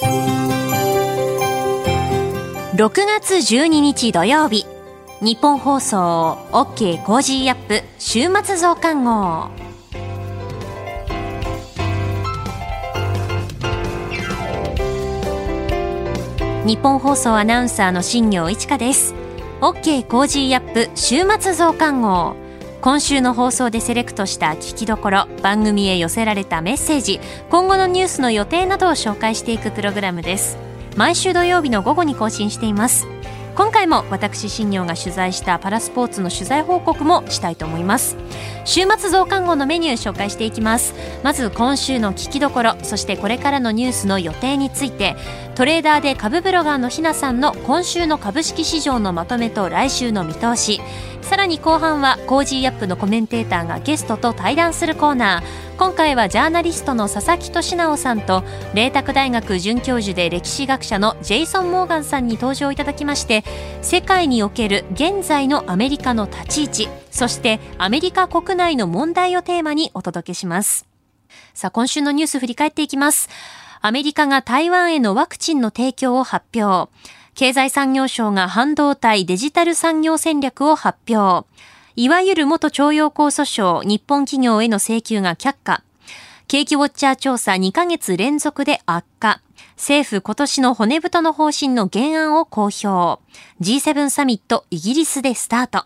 6月12日土曜日。ニッポン放送 OK Cozy up 週末増刊号。ニッポン放送アナウンサーの新行市佳です。OK Cozy up 週末増刊号。今週の放送でセレクトした聞きどころ番組へ寄せられたメッセージ今後のニュースの予定などを紹介していくプログラムです。毎週土曜日の午後に更新しています。今回も私新行が取材したパラスポーツの取材報告もしたいと思います。週末増刊号のメニュー紹介していきます。まず今週の聞きどころそしてこれからのニュースの予定についてトレーダーで株ブロガーのひなさんの今週の株式市場のまとめと来週の見通し。さらに後半は Cozy up のコメンテーターがゲストと対談するコーナー。今回はジャーナリストの佐々木俊尚さんと麗澤大学准教授で歴史学者のジェイソン・モーガンさんに登場いただきまして世界における現在のアメリカの立ち位置そしてアメリカ国内の問題をテーマにお届けしますさあ今週のニュース振り返っていきますアメリカが台湾へのワクチンの提供を発表経済産業省が半導体デジタル産業戦略を発表いわゆる元徴用工訴訟、日本企業への請求が却下。景気ウォッチャー調査2ヶ月連続で悪化。政府今年の骨太の方針の原案を公表。G7 サミットイギリスでスタート。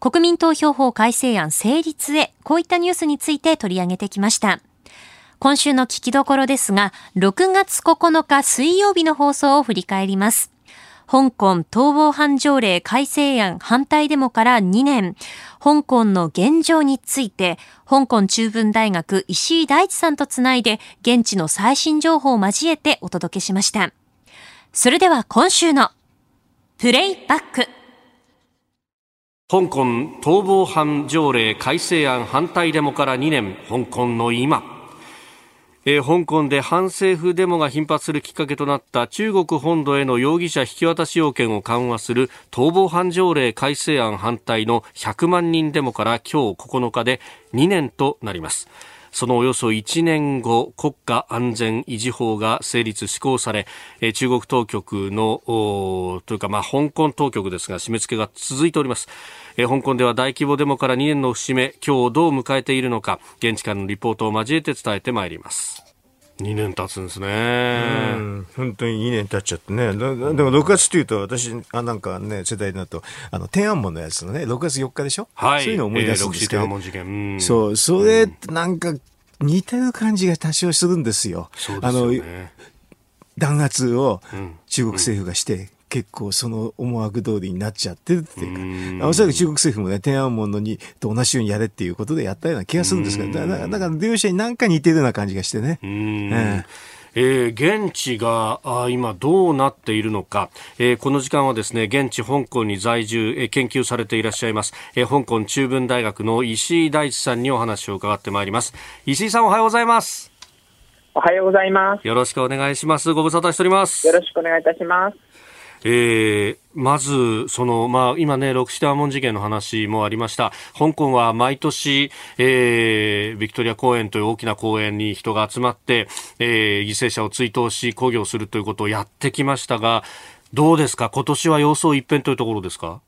国民投票法改正案成立へ、こういったニュースについて取り上げてきました。今週の聞きどころですが、6月9日水曜日の放送を振り返ります。香港逃亡犯条例改正案反対デモから2年、香港の現状について、香港中文大学石井大地さんとつないで、現地の最新情報を交えてお届けしました。それでは今週のプレイバック。香港逃亡犯条例改正案反対デモから2年、香港の今。えー、香港で反政府デモが頻発するきっかけとなった中国本土への容疑者引き渡し要件を緩和する逃亡犯条例改正案反対の100万人デモから今日9日で2年となります。そのおよそ1年後、国家安全維持法が成立施行され、中国当局の、というか、まあ、香港当局ですが、締め付けが続いております。香港では大規模デモから2年の節目、今日をどう迎えているのか、現地からのリポートを交えて伝えてまいります。2年経つんですね。本当に2年経っちゃってね。でも6月というと、私、あなんかね、世代だと、あの、天安門のやつのね、6月4日でしょ？はい。そういうのを思い出すんですけど。えー、天安門事件。うそう、それ、なんか、似てる感じが多少するんですよ。そうですよね。弾圧を中国政府がして、結構その思惑通りになっちゃってるっていうか、おそらく中国政府もね、天安門のにと同じようにやれっていうことでやったような気がするんですけど、だから、だから両者に何か似てるような感じがしてね。ええー、現地があ今どうなっているのか、えー、この時間はですね現地香港に在住、えー、研究されていらっしゃいます、えー、香港中文大学の石井大地さんにお話を伺ってまいります。石井さんおはようございます。おはようございます。よろしくお願いします。ご無沙汰しております。よろしくお願いいたしますえー、まず、その、まあ、今ね、ロクシターモン事件の話もありました。香港は毎年、えー、ビクトリア公園という大きな公園に人が集まって、えー、犠牲者を追悼し、抗議をするということをやってきましたが、どうですか？今年は様相一変というところですか？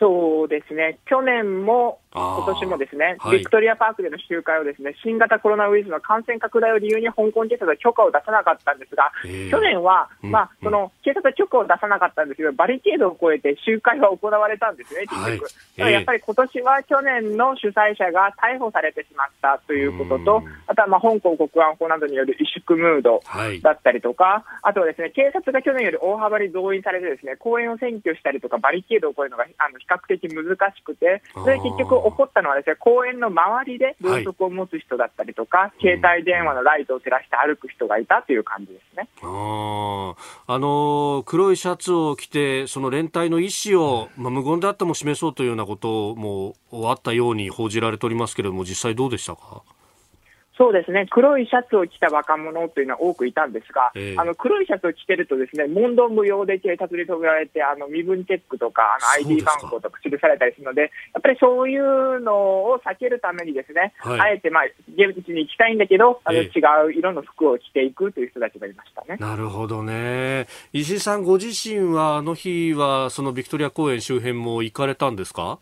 そうですね、去年も今年もですね、ビクトリアパークでの集会をですね、新型コロナウイルスの感染拡大を理由に香港警察は許可を出さなかったんですが、去年は、まあ、その警察は許可を出さなかったんですけど、バリケードを越えて集会は行われたんですね、結局。はい、やっぱり今年は去年の主催者が逮捕されてしまったということと、あとはまあ香港国安法などによる萎縮ムードだったりとか、あとはですね、警察が去年より大幅に動員されてですね、公園を占拠したりとか、バリケードを越えるのがあの比較的難しくて、それ結局起こったのはですね、公園の周りでろうそくを持つ人だったりとか、はい、携帯電話のライトを照らして歩く人がいたという感じですね。ああの黒いシャツを着て、その連帯の意思を、まあ、無言であっても示そうというようなこともあったように報じられておりますけれども、実際どうでしたか？そうですね、黒いシャツを着た若者というのは多くいたんですが、えー、あの黒いシャツを着てると、ですね問答無用で警察に止められて、あの身分チェックとか、あの ID 番号とか記されたりするので、やっぱりそういうのを避けるために、ですね、はい、あえて、まあ、現地に行きたいんだけど、あの、違う色の服を着ていくという人たちがいましたね。なるほどね。石井さん、ご自身は、あの日は、そのビクトリア公園周辺も行かれたんですか？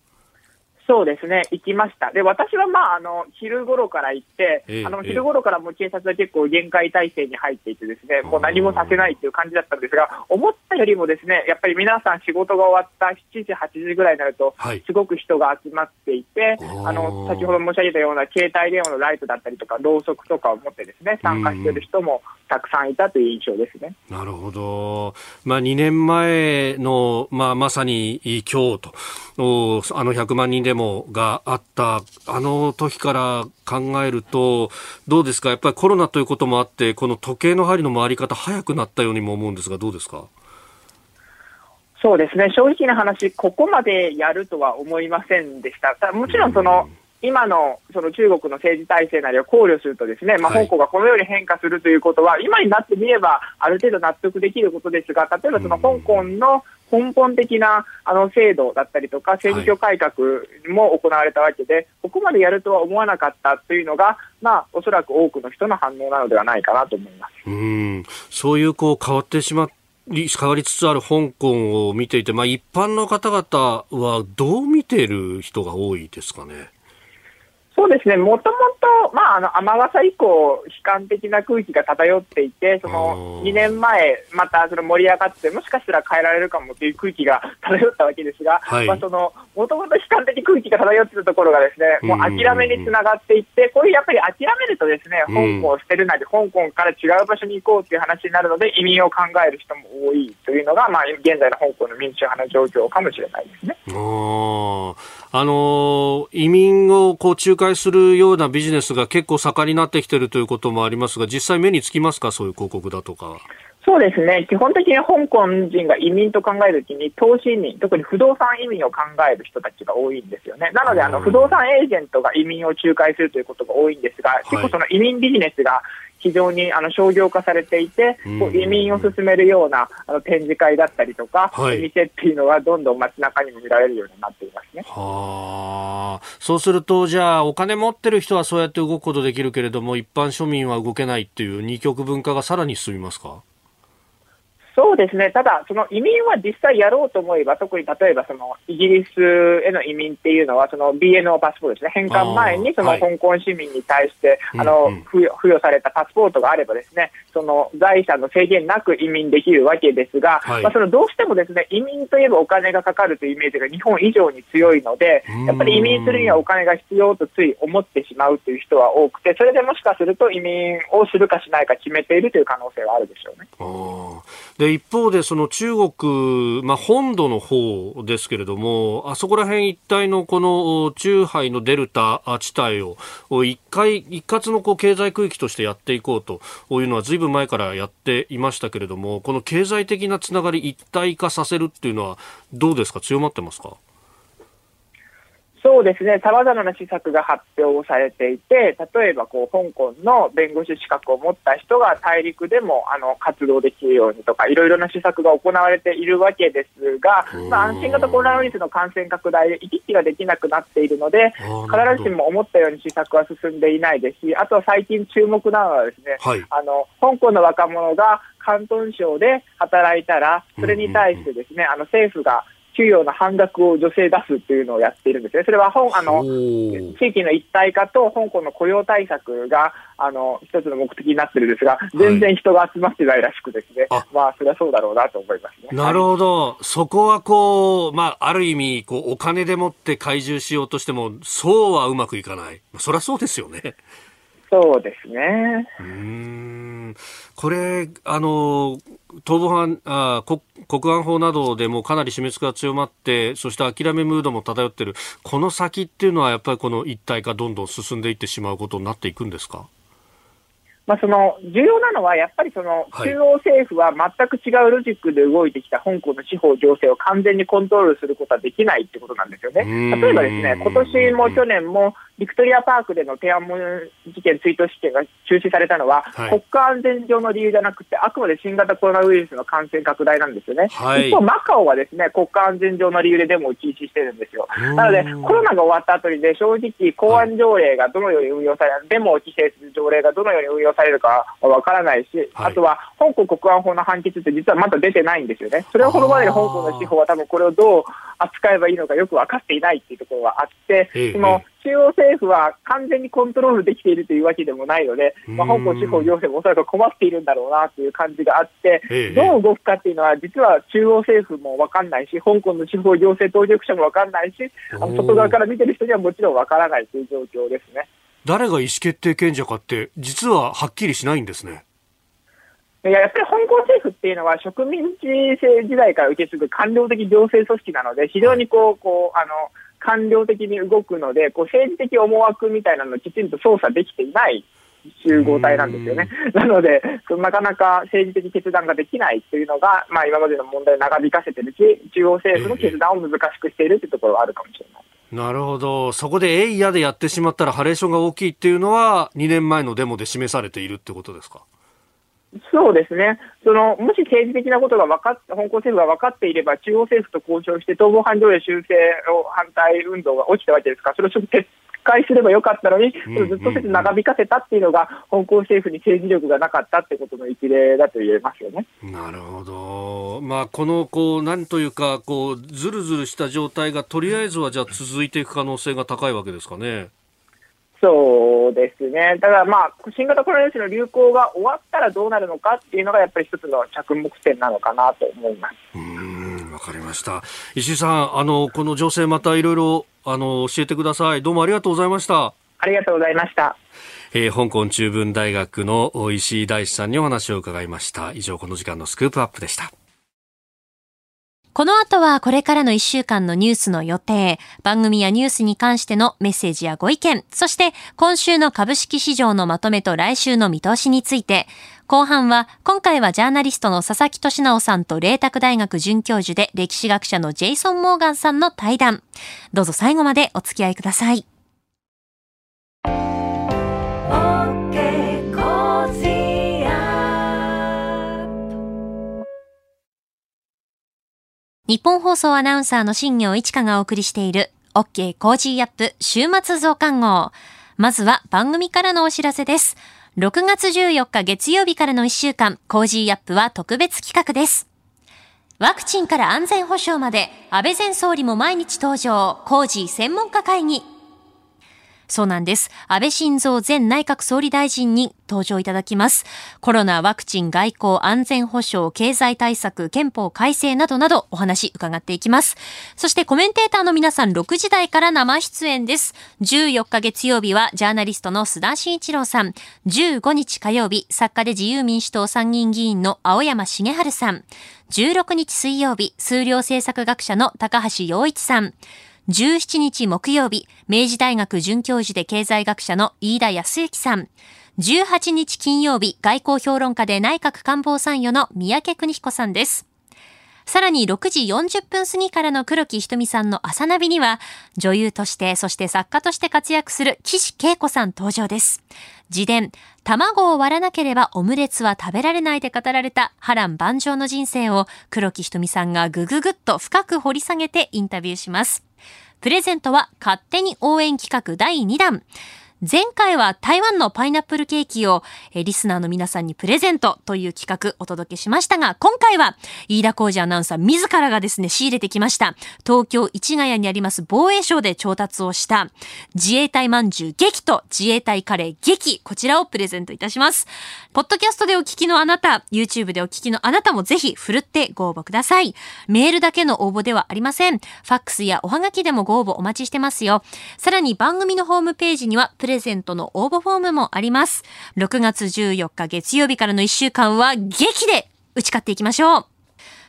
そうですね、行きました。で、私はまあ、あの、昼頃から行って、えー、あの、昼頃からもう警察は結構限界態勢に入っていてですね、もう何もさせないっていう感じだったんですが、思ったよりもですね、やっぱり皆さん仕事が終わった7時、8時ぐらいになると、すごく人が集まっていて、はい、あの、先ほど申し上げたような携帯電話のライトだったりとか、ろうそくとかを持ってですね、参加している人もたくさんいたという印象ですね。なるほど。まあ、2年前の、まあ、まさに今日と、あの100万人デモがあったあの時から考えるとどうですか？やっぱりコロナということもあってこの時計の針の回り方早くなったようにも思うんですがどうですか？そうですね。正直な話ここまでやるとは思いませんでした。もちろんその、うん今のその中国の政治体制なりを考慮すると、ですね、まあ、香港がこのように変化するということは、はい、今になってみれば、ある程度納得できることですが、例えばその香港の根本的なあの制度だったりとか、選挙改革も行われたわけで、はい、ここまでやるとは思わなかったというのが、まあ、おそらく多くの人の反応なのではないかなと思います。うん。そういうこう変わってしまっ変わりつつある香港を見ていて、まあ、一般の方々はどう見ている人が多いですかね？そうですね、もともと、まあ、あの、雨傘以降、悲観的な空気が漂っていて、その、2年前、また、その盛り上がって、もしかしたら変えられるかもという空気が 漂ったわけですが、はい、まあ、その、もともと悲観的空気が漂っているところがですね、もう諦めにつながっていって、こういうやっぱり諦めるとですね、香港を捨てるなり、香港から違う場所に行こうという話になるので、移民を考える人も多いというのが、まあ、現在の香港の民主派の状況かもしれないですね。あの移民をこう仲介するようなビジネスが結構盛んになってきているということもありますが、実際目につきますか、そういう広告だとか。そうですね、基本的に香港人が移民と考えるときに、投資移民、特に不動産移民を考える人たちが多いんですよね。なので、あの不動産エージェントが移民を仲介するということが多いんですが、結構その移民ビジネスが非常にあの商業化されていて、こう移民を進めるようなあの展示会だったりとか、はい、店っていうのはどんどん街中にも見られるようになっていますね。はあ、そうすると、じゃあ、お金持ってる人はそうやって動くことできるけれども、一般庶民は動けないっていう二極分化がさらに進みますか？そうですね、ただ、その移民は実際やろうと思えば、特に例えばそのイギリスへの移民っていうのは、その BNO パスポートですね、返還前にその香港市民に対して、あの付与付与されたパスポートがあれば、ですねその財産の制限なく移民できるわけですが、はい、まあ、そのどうしてもですね移民といえばお金がかかるというイメージが日本以上に強いので、やっぱり移民するにはお金が必要とつい思ってしまうという人は多くて、それでもしかすると移民をするかしないか決めているという可能性はあるでしょうね。で一方でその中国、まあ、本土の方ですけれどもあそこら辺一帯のこの中海のデルタ地帯を一回一括のこう経済区域としてやっていこうというのはずいぶん前からやっていましたけれどもこの経済的なつながり一体化させるっていうのはどうですか？強まってますか？そうですね、さまざまな施策が発表されていて、例えばこう香港の弁護士資格を持った人が大陸でもあの活動できるようにとか、いろいろな施策が行われているわけですが、まあ、新型コロナウイルスの感染拡大で行き来ができなくなっているので、必ずしも思ったように施策は進んでいないですし、あとは最近注目なのはですね、はい、あの香港の若者が広東省で働いたら、それに対してですね、あの政府が給与の半額を女性出すっていうのをやっているんですね。それは本あの地域の一体化と香港の雇用対策があの一つの目的になってるんですが、全然人が集まってないらしくですね、はい、まあそれはそうだろうなと思いますね。なるほど、そこはこうまあある意味こうお金でもって懐柔しようとしてもそうはうまくいかない。そりゃそうですよね。そうですね。うん。これ、あの、逃亡犯あ国、国安法などでもかなり締め付けが強まって、そして諦めムードも漂っている、この先っていうのは、やっぱりこの一体化、どんどん進んでいってしまうことになっていくんですか？まあ、その重要なのは、やっぱりその中央政府は全く違うロジックで動いてきた香港の司法情勢を完全にコントロールすることはできないってことなんですよね。例えばですね、今年も去年もビクトリアパークでの天安門事件、追悼式典が中止されたのは、はい、国家安全上の理由じゃなくて、あくまで新型コロナウイルスの感染拡大なんですよね。はい、一方、マカオはですね、国家安全上の理由でデモを禁止してるんですよ。なので、コロナが終わった後にね、正直、公安条例がどのように運用される、デモを規制する条例がどのように運用されるかはわからないし、はい、あとは、香港国安法の判決って実はまだ出てないんですよね。それをこのまでに香港の司法は多分これをどう扱えばいいのかよく分かっていないっていうところがあって、その中央政府は完全にコントロールできているというわけでもないので、まあ、香港司法行政もおそらく困っているんだろうなという感じがあって、どう動くかっていうのは、実は中央政府も分かんないし、香港の司法行政当局者も分かんないし、あの外側から見てる人にはもちろん分からないという状況ですね。誰が意思決定権者かって、実ははっきりしないんですね。いややっぱり香港政府っていうのは植民地政時代から受け継ぐ官僚的行政組織なので、非常にこう、こう、あの、官僚的に動くので、こう政治的思惑みたいなのをきちんと操作できていない集合体なんですよね。なので、なかなか政治的決断ができないというのが、まあ、今までの問題を長引かせてるし、中央政府の決断を難しくしているというところはあるかもしれない。なるほど。そこでえいやでやってしまったらハレーションが大きいっていうのは、2年前のデモで示されているってことですか？そうですね。その、もし政治的なことが分かっ、香港政府が分かっていれば、中央政府と交渉して、逃亡犯条例修正を反対運動が起きたわけですから、それをちょっと撤回すればよかったのに、うん、ずっとせず長引かせたっていうのが、香港政府に政治力がなかったってことの一例だと言えますよね。なるほど。まあ、この、こう、なんというか、こう、ずるずるした状態が、とりあえずはじゃあ続いていく可能性が高いわけですかね。そうですね。ただまあ、新型コロナウイルスの流行が終わったらどうなるのかっていうのがやっぱり一つの着目点なのかなと思います。うん、わかりました。石井さん、あの、この情勢またいろいろ、あの、教えてください。どうもありがとうございました。ありがとうございました。えー、香港中文大学の石井大志さんにお話を伺いました。以上、この時間のスクープアップでした。この後はこれからの1週間のニュースの予定、番組やニュースに関してのメッセージやご意見、そして今週の株式市場のまとめと来週の見通しについて、後半は今回はジャーナリストの佐々木俊尚さんと麗澤大学准教授で歴史学者のジェイソン・モーガンさんの対談。どうぞ最後までお付き合いください。ニッポン放送アナウンサーの新行市佳がお送りしている OK Cozy up 週末増刊号。まずは番組からのお知らせです。6月14日月曜日からの1週間、 Cozy up は特別企画です。ワクチンから安全保障まで、安倍前総理も毎日登場、 Cozy 専門家会議。そうなんです。安倍晋三前内閣総理大臣に登場いただきます。コロナ、ワクチン、外交、安全保障、経済対策、憲法改正などなどお話伺っていきます。そしてコメンテーターの皆さん6時台から生出演です。14日月曜日はジャーナリストの須田慎一郎さん。15日火曜日、作家で自由民主党参議院議員の青山茂春さん。16日水曜日、数量政策学者の高橋洋一さん。17日木曜日、明治大学准教授で経済学者の飯田康之さん。18日金曜日、外交評論家で内閣官房参与の三宅邦彦さんです。さらに6時40分過ぎからの黒木ひとみさんの朝ナビには、女優として、そして作家として活躍する岸恵子さん登場です。自伝、卵を割らなければオムレツは食べられないで語られた波乱万丈の人生を黒木ひとみさんがぐぐぐっと深く掘り下げてインタビューします。プレゼントは勝手に応援企画第2弾。前回は台湾のパイナップルケーキをえリスナーの皆さんにプレゼントという企画お届けしましたが、今回は飯田浩二アナウンサー自らがですね、仕入れてきました。東京市ヶ谷にあります防衛省で調達をした自衛隊まんじゅう劇と自衛隊カレー劇、こちらをプレゼントいたします。ポッドキャストでお聞きのあなた、YouTube でお聞きのあなたもぜひふるってご応募ください。メールだけの応募ではありません。ファックスやおはがきでもご応募お待ちしてますよ。さらに番組のホームページにはプレゼントの応募フォームもあります。6月14日月曜日からの1週間は劇で打ち勝っていきましょう。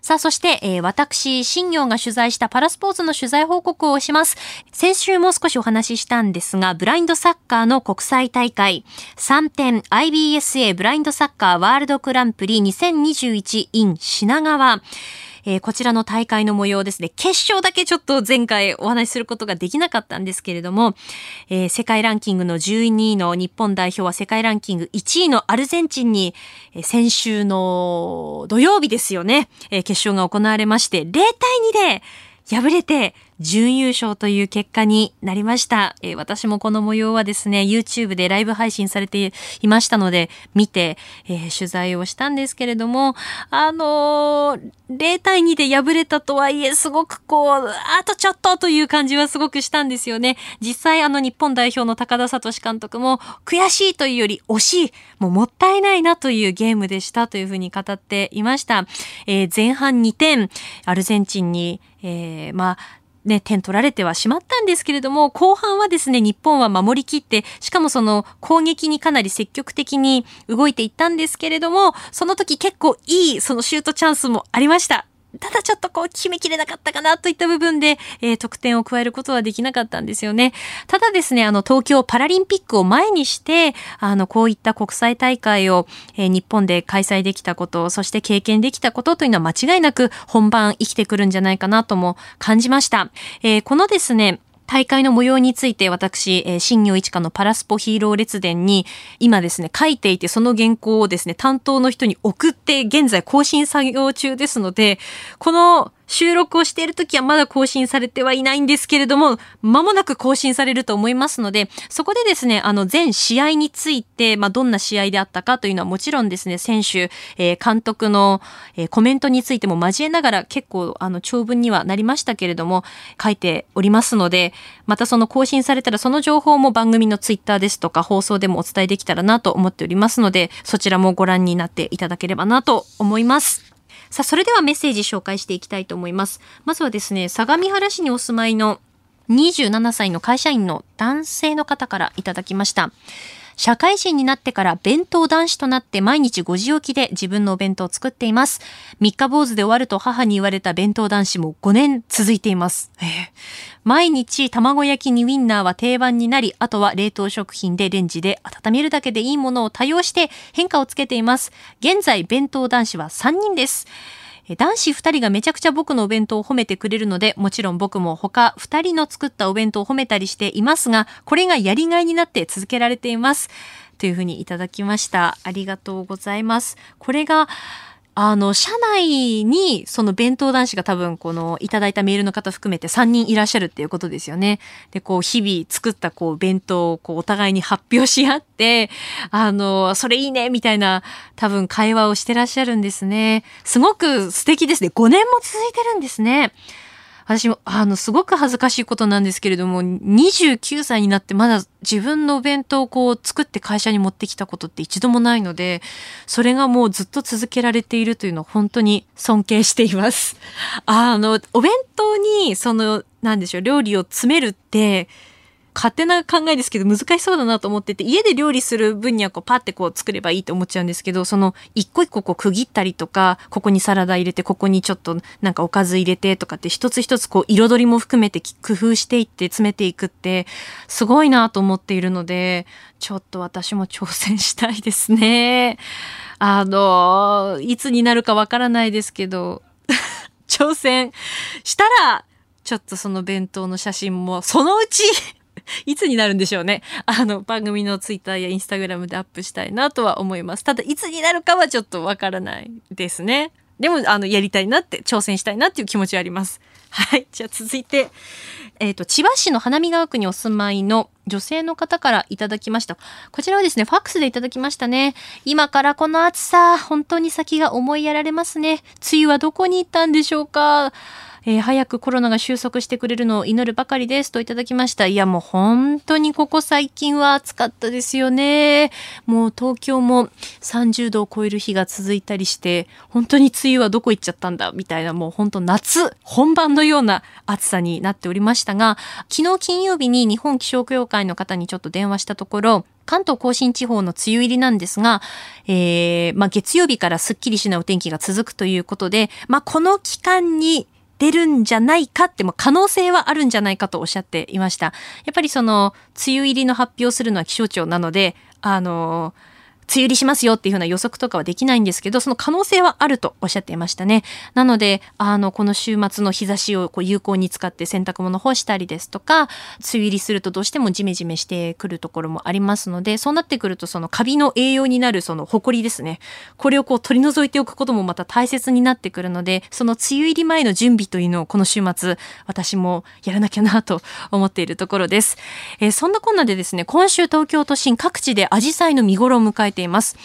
さあ、そして、えー、私、新業が取材したパラスポーツの取材報告をします。先週も少しお話ししたんですが、ブラインドサッカーの国際大会、3点 IBSA ブラインドサッカーワールドクランプリ2021 in 品川。えー、こちらの大会の模様ですね、決勝だけちょっと前回お話しすることができなかったんですけれども、えー、世界ランキングの12位の日本代表は世界ランキング1位のアルゼンチンに、えー、先週の土曜日ですよね、えー、決勝が行われまして、0対2で敗れて、準優勝という結果になりました。えー、私もこの模様はですね、YouTube でライブ配信されていましたので、見て、えー、取材をしたんですけれども、あのー、0対2で敗れたとはいえ、すごくこう、あとちょっとという感じはすごくしたんですよね。実際あの日本代表の高田聡監督も、悔しいというより惜しい、もうもったいないなというゲームでしたというふうに語っていました。えー、前半2点、アルゼンチンに、えー、まあ、ね、点取られてはしまったんですけれども、後半はですね、日本は守りきって、しかもその攻撃にかなり積極的に動いていったんですけれども、その時結構いいそのシュートチャンスもありました。ただちょっとこう決めきれなかったかなといった部分で、えー、得点を加えることはできなかったんですよね。ただですね、あの東京パラリンピックを前にして、あのこういった国際大会を、えー、日本で開催できたこと、そして経験できたことというのは間違いなく本番生きてくるんじゃないかなとも感じました。えー、このですね、大会の模様について私、えー、新業一課のパラスポヒーロー列伝に今ですね、書いていてその原稿をですね、担当の人に送って現在更新作業中ですので、この収録をしている時はまだ更新されてはいないんですけれども、間もなく更新されると思いますので、そこでですね、あの、全試合について、まあ、どんな試合であったかというのはもちろんですね、選手、えー、監督の、えー、コメントについても交えながら結構、あの、長文にはなりましたけれども、書いておりますので、またその更新されたらその情報も番組のツイッターですとか放送でもお伝えできたらなと思っておりますので、そちらもご覧になっていただければなと思います。さあ、それではメッセージ紹介していきたいと思います。まずはですね、相模原市にお住まいの27歳の会社員の男性の方からいただきました。社会人になってから弁当男子となって毎日5時起きで自分のお弁当を作っています。三日坊主で終わると母に言われた弁当男子も5年続いています。毎日卵焼きにウィンナーは定番になり、あとは冷凍食品でレンジで温めるだけでいいものを多用して変化をつけています。現在弁当男子は3人です。男子2人がめちゃくちゃ僕のお弁当を褒めてくれるので、もちろん僕も他2人の作ったお弁当を褒めたりしていますが、これがやりがいになって続けられています。というふうにいただきました。ありがとうございます。これが、あの、社内に、その弁当男子が多分、この、いただいたメールの方含めて3人いらっしゃるっていうことですよね。で、こう、日々作った、こう、弁当を、こう、お互いに発表し合って、あの、それいいね、みたいな、多分、会話をしてらっしゃるんですね。すごく素敵ですね。5年も続いてるんですね。私も、あの、すごく恥ずかしいことなんですけれども、29歳になってまだ自分のお弁当をこう作って会社に持ってきたことって一度もないので、それがもうずっと続けられているというのは本当に尊敬しています。あの、お弁当に、その、なんでしょう、料理を詰めるって、勝手な考えですけど難しそうだなと思ってて、家で料理する分にはこうパッてこう作ればいいと思っちゃうんですけど、その一個一個こう区切ったりとか、ここにサラダ入れて、ここにちょっとなんかおかず入れてとかって一つ一つこう彩りも含めて工夫していって詰めていくってすごいなと思っているので、ちょっと私も挑戦したいですね。あの、いつになるかわからないですけど、挑戦したら、ちょっとその弁当の写真もそのうち いつになるんでしょうね。あの、番組のツイッターやインスタグラムでアップしたいなとは思います。ただ、いつになるかはちょっとわからないですね。でも、あの、やりたいなって、挑戦したいなっていう気持ちはあります。はい。じゃあ続いて、えっ、ー、と、千葉市の花見川区にお住まいの女性の方からいただきました。こちらはですね、ファックスでいただきましたね。今からこの暑さ、本当に先が思いやられますね。梅雨はどこに行ったんでしょうかえー、早くコロナが収束してくれるのを祈るばかりですといただきました。いや、もう本当にここ最近は暑かったですよね。もう東京も30度を超える日が続いたりして、本当に梅雨はどこ行っちゃったんだみたいな、もう本当夏本番ののような暑さになっておりましたが、昨日金曜日に日本気象協会の方にちょっと電話したところ、関東甲信地方の梅雨入りなんですが、えー、まあ、月曜日からすっきりしないお天気が続くということで、まあ、この期間に出るんじゃないかって、も可能性はあるんじゃないかとおっしゃっていました。やっぱりその、梅雨入りの発表するのは気象庁なので、あの、梅雨入りしますよっていうふうな予測とかはできないんですけど、その可能性はあるとおっしゃっていましたね。なので、あの、この週末の日差しをこう有効に使って洗濯物干したりですとか、梅雨入りするとどうしてもジメジメしてくるところもありますので、そうなってくるとそのカビの栄養になるその埃ですね。これをこう取り除いておくこともまた大切になってくるので、その梅雨入り前の準備というのをこの週末、私もやらなきゃなと思っているところです。えー、そんなこんなでですね、今週東京都心各地でアジサイの見頃を迎えてています。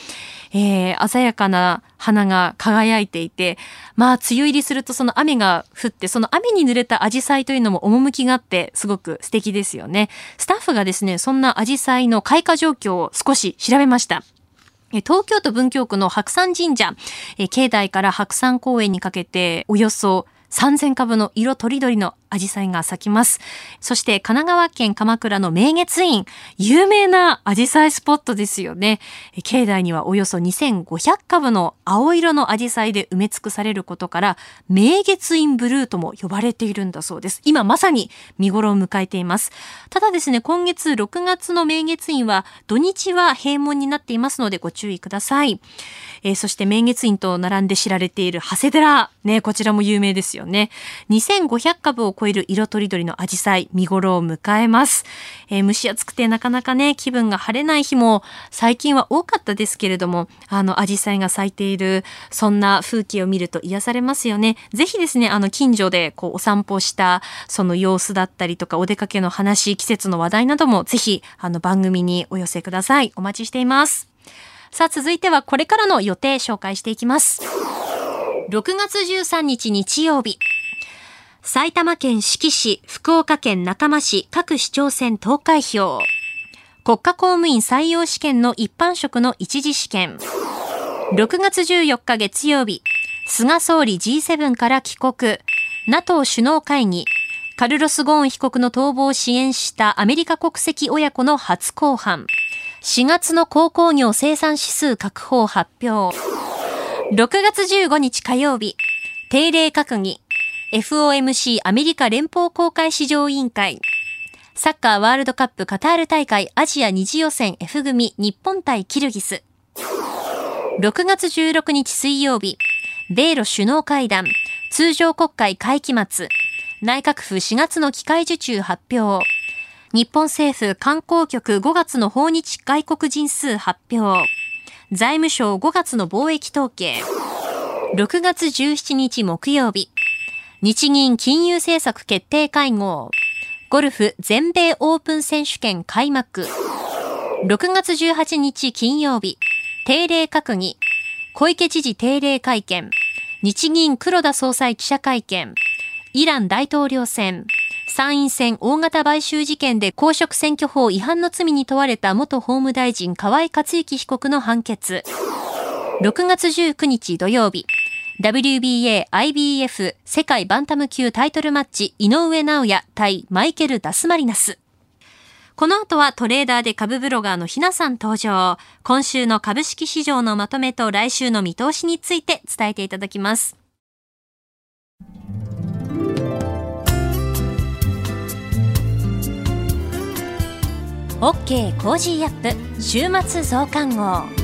えー、鮮やかな花が輝いていて、まあ、梅雨入りするとその雨が降って、その雨に濡れたアジサイというのも趣があって、すごく素敵ですよね。スタッフがですね、そんなアジサイの開花状況を少し調べました。東京都文京区の白山神社、境内から白山公園にかけておよそ3000株の色とりどりのアジサイが咲きます。そして神奈川県鎌倉の明月院、有名なアジサイスポットですよね。境内にはおよそ2500株の青色のアジサイで埋め尽くされることから、明月院ブルーとも呼ばれているんだそうです。今まさに見頃を迎えています。ただですね、今月6月の明月院は土日は閉門になっていますのでご注意ください。えー、そして明月院と並んで知られている長谷寺、ね、こちらも有名ですよね。2500株を超える色とりどりのアジサイ、見頃を迎えます。えー、蒸し暑くてなかなかね、気分が晴れない日も最近は多かったですけれども、あの、アジサイが咲いている、そんな風景を見ると癒されますよね。ぜひですね、あの、近所でこう、お散歩したその様子だったりとか、お出かけの話、季節の話題などもぜひ、あの、番組にお寄せください。お待ちしています。さあ、続いてはこれからの予定紹介していきます。6月13日日曜日。埼玉県志木市、福岡県中間市、各市長選投開票。国家公務員採用試験の一般職の一次試験。6月14日月曜日、菅総理 G7 から帰国。NATO 首脳会議。カルロス・ゴーン被告の逃亡を支援したアメリカ国籍親子の初公判。4月の鉱工業生産指数確保発表。6月15日火曜日、定例閣議、FOMC アメリカ連邦公開市場委員会、サッカーワールドカップカタール大会アジア二次予選 F 組日本対キルギス。6月16日水曜日、米ロ首脳会談、通常国会会期末、内閣府4月の機械受注発表。日本政府観光局5月の訪日外国人数発表。財務省5月の貿易統計。6月17日木曜日。日銀金融政策決定会合。ゴルフ全米オープン選手権開幕。6月18日金曜日。定例閣議。小池知事定例会見。日銀黒田総裁記者会見。イラン大統領選。参院選大型買収事件で公職選挙法違反の罪に問われた元法務大臣河井克行被告の判決。6月19日土曜日。WBA IBF 世界バンタム級タイトルマッチ井上直也対マイケル・ダスマリナス。この後はトレーダーで株ブロガーのひなさん登場。今週の株式市場のまとめと来週の見通しについて伝えていただきます。OK コージーアップ週末増刊号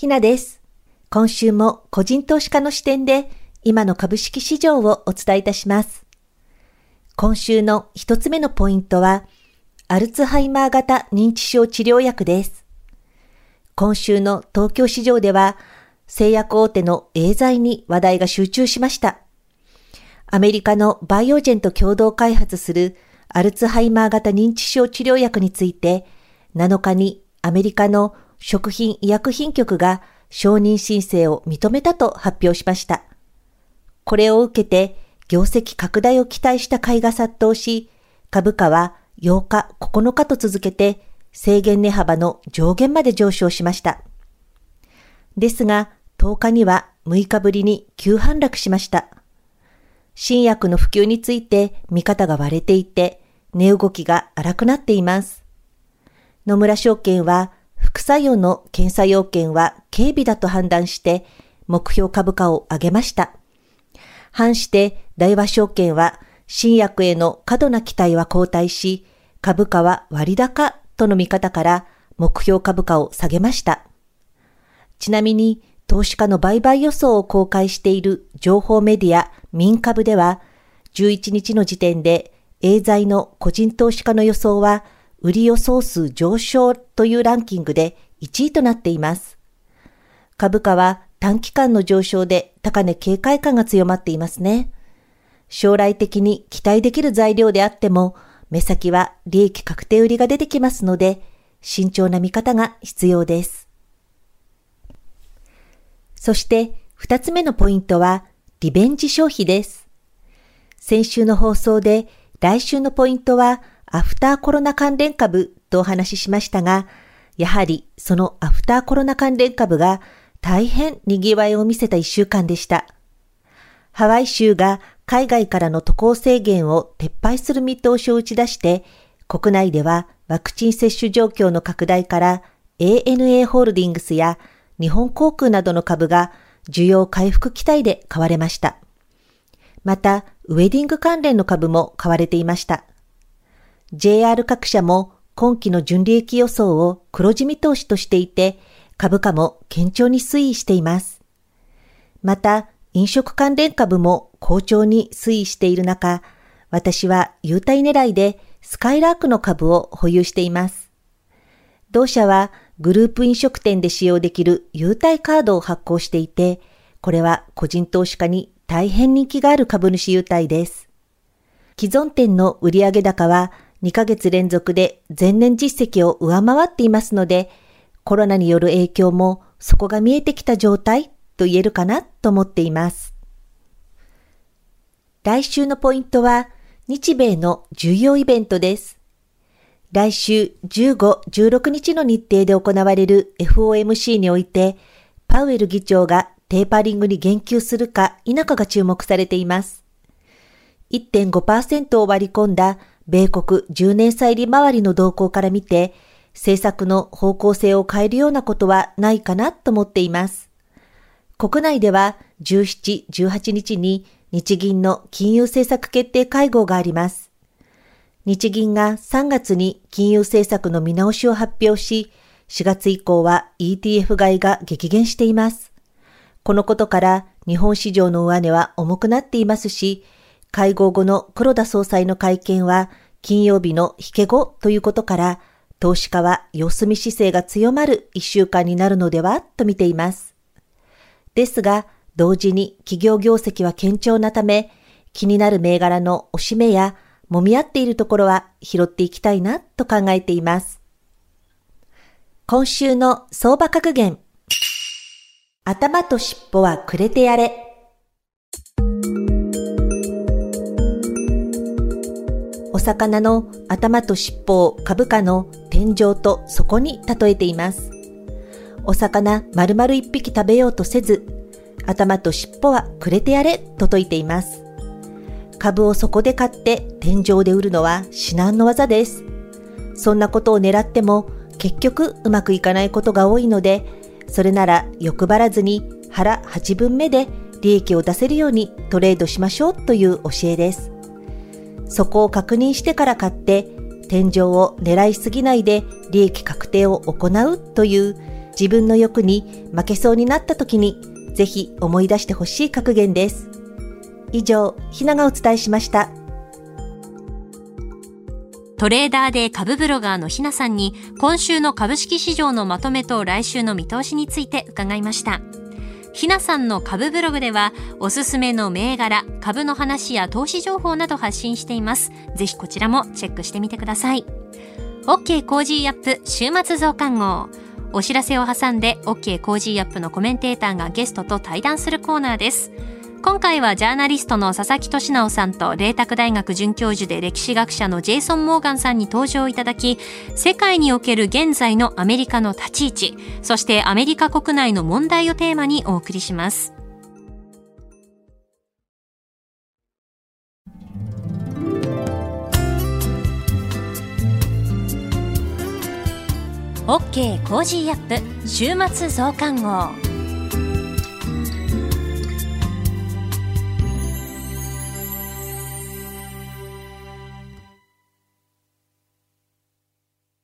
ひなです。今週も個人投資家の視点で今の株式市場をお伝えいたします。今週の一つ目のポイントは、アルツハイマー型認知症治療薬です。今週の東京市場では、製薬大手のエーザイに話題が集中しました。アメリカのバイオジェンと共同開発するアルツハイマー型認知症治療薬について、7日にアメリカの食品医薬品局が承認申請を認めたと発表しました。これを受けて、業績拡大を期待した買いが殺到し、株価は8日、9日と続けて制限値幅の上限まで上昇しました。ですが、10日には6日ぶりに急反落しました。新薬の普及について見方が割れていて、値動きが荒くなっています。野村証券は副作用の検査要件は軽微だと判断して目標株価を上げました。反して大和証券は新薬への過度な期待は後退し、株価は割高との見方から目標株価を下げました。ちなみに投資家の売買予想を公開している情報メディア民株では11日の時点でエーザイの個人投資家の予想は売り予想数上昇というランキングで1位となっています。株価は短期間の上昇で高値警戒感が強まっていますね。将来的に期待できる材料であっても、目先は利益確定売りが出てきますので、慎重な見方が必要です。そして二つ目のポイントは、リベンジ消費です。先週の放送で来週のポイントはアフターコロナ関連株とお話ししましたが、やはりそのアフターコロナ関連株が大変賑わいを見せた一週間でした。ハワイ州が海外からの渡航制限を撤廃する見通しを打ち出して、国内ではワクチン接種状況の拡大から ANA ホールディングスや日本航空などの株が需要回復期待で買われました。また、ウェディング関連の株も買われていました。JR 各社も今期の純利益予想を黒字見通しとしていて、株価も堅調に推移しています。また、飲食関連株も好調に推移している中、私は優待狙いでスカイラークの株を保有しています。同社はグループ飲食店で使用できる優待カードを発行していて、これは個人投資家に大変人気がある株主優待です。既存店の売上高は2ヶ月連続で前年実績を上回っていますので、コロナによる影響も底が見えてきた状態と言えるかなと思っています。来週のポイントは日米の重要イベントです。来週15、16日の日程で行われる FOMC において、パウエル議長がテーパリングに言及するか否かが注目されています。1.5%を割り込んだ米国10年債利回りの動向から見て、政策の方向性を変えるようなことはないかなと思っています。国内では17、18日に日銀の金融政策決定会合があります。日銀が3月に金融政策の見直しを発表し、4月以降は ETF 買いが激減しています。このことから日本市場の上値は重くなっていますし、会合後の黒田総裁の会見は金曜日の引け後ということから、投資家は様子見姿勢が強まる一週間になるのではと見ています。ですが、同時に企業業績は堅調なため、気になる銘柄の押し目や揉み合っているところは拾っていきたいなと考えています。今週の相場格言。頭と尻尾はくれてやれ。魚の頭と尻尾を株価の天井と底に例えています。お魚丸々一匹食べようとせず、頭と尻尾はくれてやれと説いています。株をそこで買って天井で売るのは至難の技です。そんなことを狙っても結局うまくいかないことが多いので、それなら欲張らずに腹8分目で利益を出せるようにトレードしましょうという教えです。そこを確認してから買って天井を狙いすぎないで利益確定を行うという自分の欲に負けそうになった時に、ぜひ思い出してほしい格言です。以上、ひながお伝えしました。トレーダーで株ブロガーのひなさんに今週の株式市場のまとめと来週の見通しについて伺いました。ひなさんの株ブログではおすすめの銘柄、株の話や投資情報など発信しています。ぜひこちらもチェックしてみてください。OK Cozy up 週末増刊号。お知らせを挟んで OK コージーアップのコメンテーターがゲストと対談するコーナーです。今回はジャーナリストの佐々木俊尚さんと麗澤大学准教授で歴史学者のジェイソン・モーガンさんに登場いただき、世界における現在のアメリカの立ち位置、そしてアメリカ国内の問題をテーマにお送りします。OK Cozy up 週末増刊号。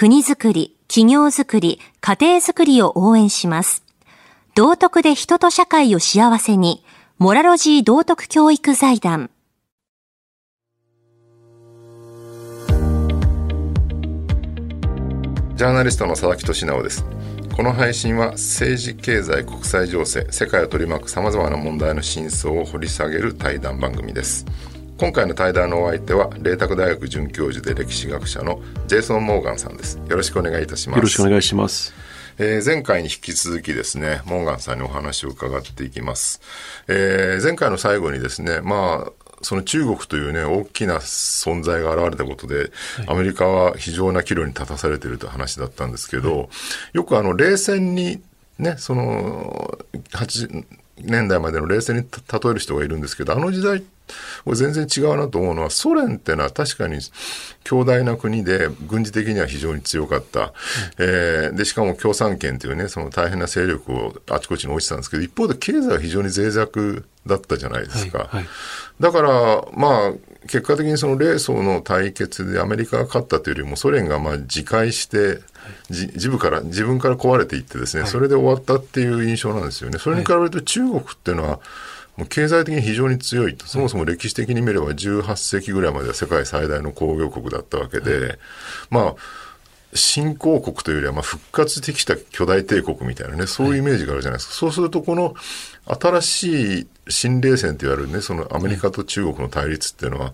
国づくり、企業づくり、家庭づくりを応援します。道徳で人と社会を幸せに、モラロジー道徳教育財団。ジャーナリストの佐々木俊直です。この配信は政治、経済、国際情勢、世界を取り巻く様々な問題の真相を掘り下げる対談番組です。今回の対談のお相手は麗澤大学准教授で歴史学者のジェイソン・モーガンさんです。よろしくお願いいたします。よろしくお願いします。えー、前回に引き続きですね、モーガンさんにお話を伺っていきます。えー、前回の最後にですね、まあ、その中国というね、大きな存在が現れたことで、アメリカは非常な岐路に立たされているという話だったんですけど、はい、よくあの、冷戦にね、その、8年代までの冷戦に例える人がいるんですけど、あの時代これ全然違うなと思うのは、ソ連ってのは確かに強大な国で、軍事的には非常に強かった。うん、えー、で、しかも共産権というね、その大変な勢力をあちこちに置いてたんですけど、一方で経済は非常に脆弱だったじゃないですか。はいはい、だから、まあ、結果的にその米ソの対決でアメリカが勝ったというよりも、ソ連がまあ自壊して、自分から自分から壊れていってですね、はい、それで終わったっていう印象なんですよね。それに比べると中国っていうのは、もう経済的に非常に強いと、そもそも歴史的に見れば18世紀ぐらいまでは世界最大の工業国だったわけで、はい、まあ、新興国というよりは、まあ、復活できた巨大帝国みたいなね、そういうイメージがあるじゃないですか。はい、そうすると、この新しい新冷戦と言われるね、そのアメリカと中国の対立っていうのは、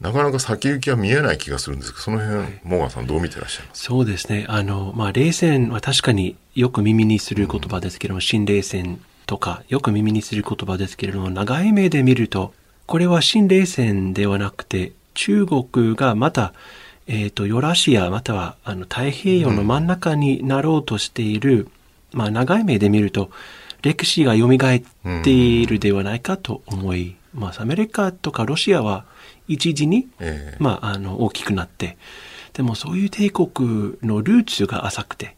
なかなか先行きは見えない気がするんですけど、その辺、はい、モーガンさんどう見てらっしゃいます？そうですね。あの、まあ、冷戦は確かによく耳にする言葉ですけども、うん、新冷戦とか、よく耳にする言葉ですけれども、長い目で見ると、これは新冷戦ではなくて、中国がまた、えっ、ー、と、ユーラシア、または、あの、太平洋の真ん中になろうとしている、うん、まあ、長い目で見ると、歴史が蘇っているではないかと思います。アメリカとかロシアは一時に、えー、まあ、あの、大きくなって、でもそういう帝国のルーツが浅くて、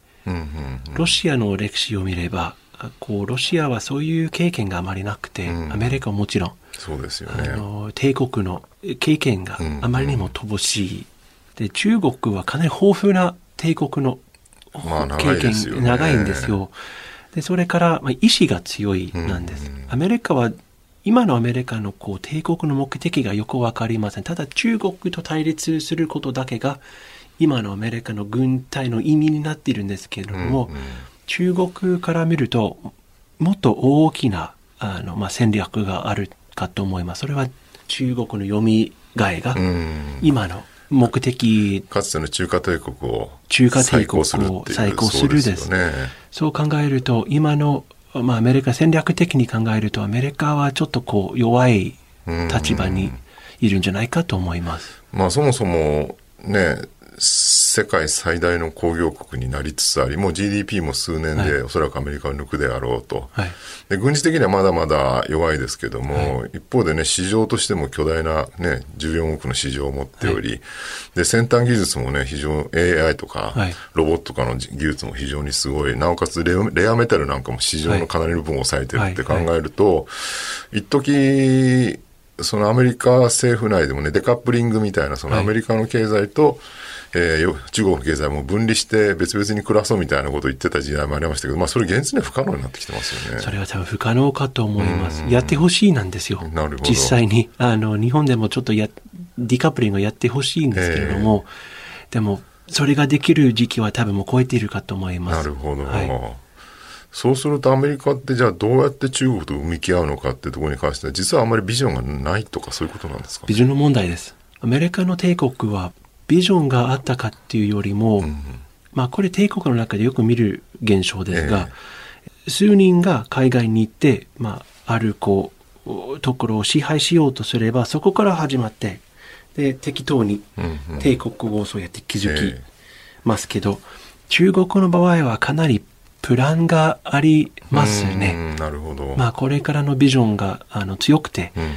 ロシアの歴史を見れば、こうロシアはそういう経験があまりなくて、うん、アメリカはもちろん。そうですよね。あの帝国の経験があまりにも乏しい、で中国はかなり豊富な帝国の経験、まあ、長いんですよ。でそれから、まあ、意志が強いなんです。うんうん、アメリカは今のアメリカのこう帝国の目的がよくわかりません。ただ中国と対立することだけが今のアメリカの軍隊の意味になっているんですけれども、うんうん中国から見ると、もっと大きなあの、まあ、戦略があるかと思います。それは中国の読み替えが、今の目的、かつての中華帝国を中華帝国を再興するです。ね、そう考えると、今の、まあ、アメリカ戦略的に考えると、アメリカはちょっとこう弱い立場にいるんじゃないかと思います。まあ、そもそもね、世界最大の工業国になりつつあり、もう GDP も数年でおそらくアメリカを抜くであろうと。はい、で軍事的にはまだまだ弱いですけども、はい、一方でね、市場としても巨大なね、14億の市場を持っており、はい、で、先端技術もね、非常、AI とか、ロボットとかの技術も非常にすごい、なおかつレアメタルなんかも市場のかなりの分を抑えてるって考えると、一時そのアメリカ政府内でもね、デカップリングみたいな、そのアメリカの経済と、はい、えー、中国の経済も分離して別々に暮らそうみたいなことを言ってた時代もありましたけど、まあ、それ現実には不可能になってきてますよね。それは多分不可能かと思います。やってほしいなんですよ。なるほど。実際に。あの、日本でもちょっとや、ディカップリングをやってほしいんですけれども、えー、でも、それができる時期は多分もう超えているかと思います。なるほど。はいそうするとアメリカってじゃあどうやって中国と向き合うのかってところに関しては実はあまりビジョンがないとかそういうことなんですかビジョンの問題です。アメリカの帝国はビジョンがあったかっていうよりも、うん、まあこれ帝国の中でよく見る現象ですが、えー、数人が海外に行って、まああるこう、ところを支配しようとすればそこから始まって、で適当に帝国をそうやって築きますけど、うんうんえー、中国の場合はかなりプランがありますね。なるほど。まあ、これからのビジョンがあの強くて、うんうん、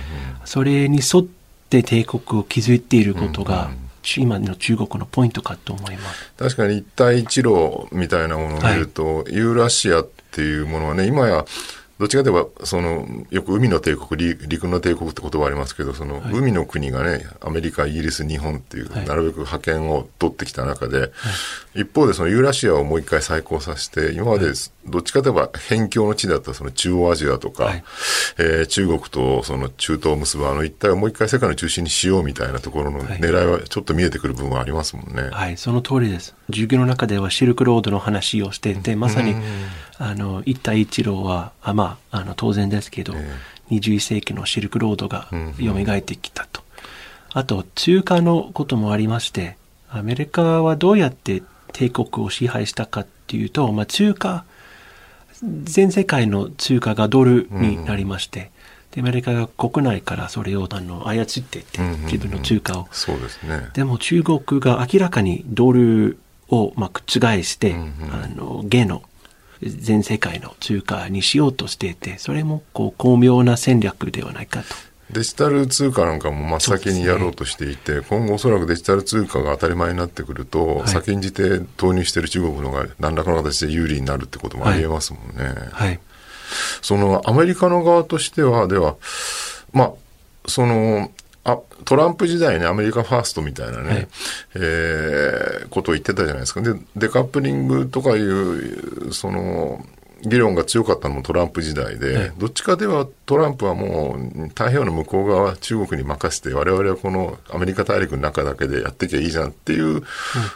それに沿って帝国を築いていることが、今の中国のポイントかと思います。確かに一帯一路みたいなものを見ると、はい、ユーラシアっていうものはね今やどっちかといえば、その、よく海の帝国、陸の帝国って言葉ありますけど、その、海の国がね、アメリカ、イギリス、日本っていう、なるべく覇権を取ってきた中で、一方でそのユーラシアをもう一回再興させて、今までどっちかといえば辺境の地だったその中央アジアとか、はい、えー、中国とその中東を結ぶあの一帯をもう一回世界の中心にしようみたいなところの狙いはちょっと見えてくる部分はありますもんね。はい、その通りです。授業の中ではシルクロードの話をしていて、まさに、あの、一帯一路は、あまあ、あの、当然ですけど、えー、21世紀のシルクロードが蘇ってきたと。あと、通貨のこともありまして、アメリカはどうやって帝国を支配したかっていうと、まあ、通貨、全世界の通貨がドルになりまして、でアメリカが国内からそれをあの操っていって、自分の通貨を。そうですね。でも中国が明らかにドルをまあ覆して、あの、ゲの全世界の通貨にしようとしていて、それもこう巧妙な戦略ではないかと。デジタル通貨なんかも真っ先にやろうとしていて、ね、今後おそらくデジタル通貨が当たり前になってくると、はい、先んじて投入している中国のが何らかの形で有利になるってこともありえますもんね。はい、はい、そのアメリカの側としては、では、まあ、その、あトランプ時代にアメリカファーストみたいなね、はい、えー、ことを言ってたじゃないですか。で、デカップリングとかいう、その、議論が強かったのもトランプ時代で、はい、どっちかではトランプはもう太平洋の向こう側中国に任せて我々はこのアメリカ大陸の中だけでやっていけばいいじゃんっていう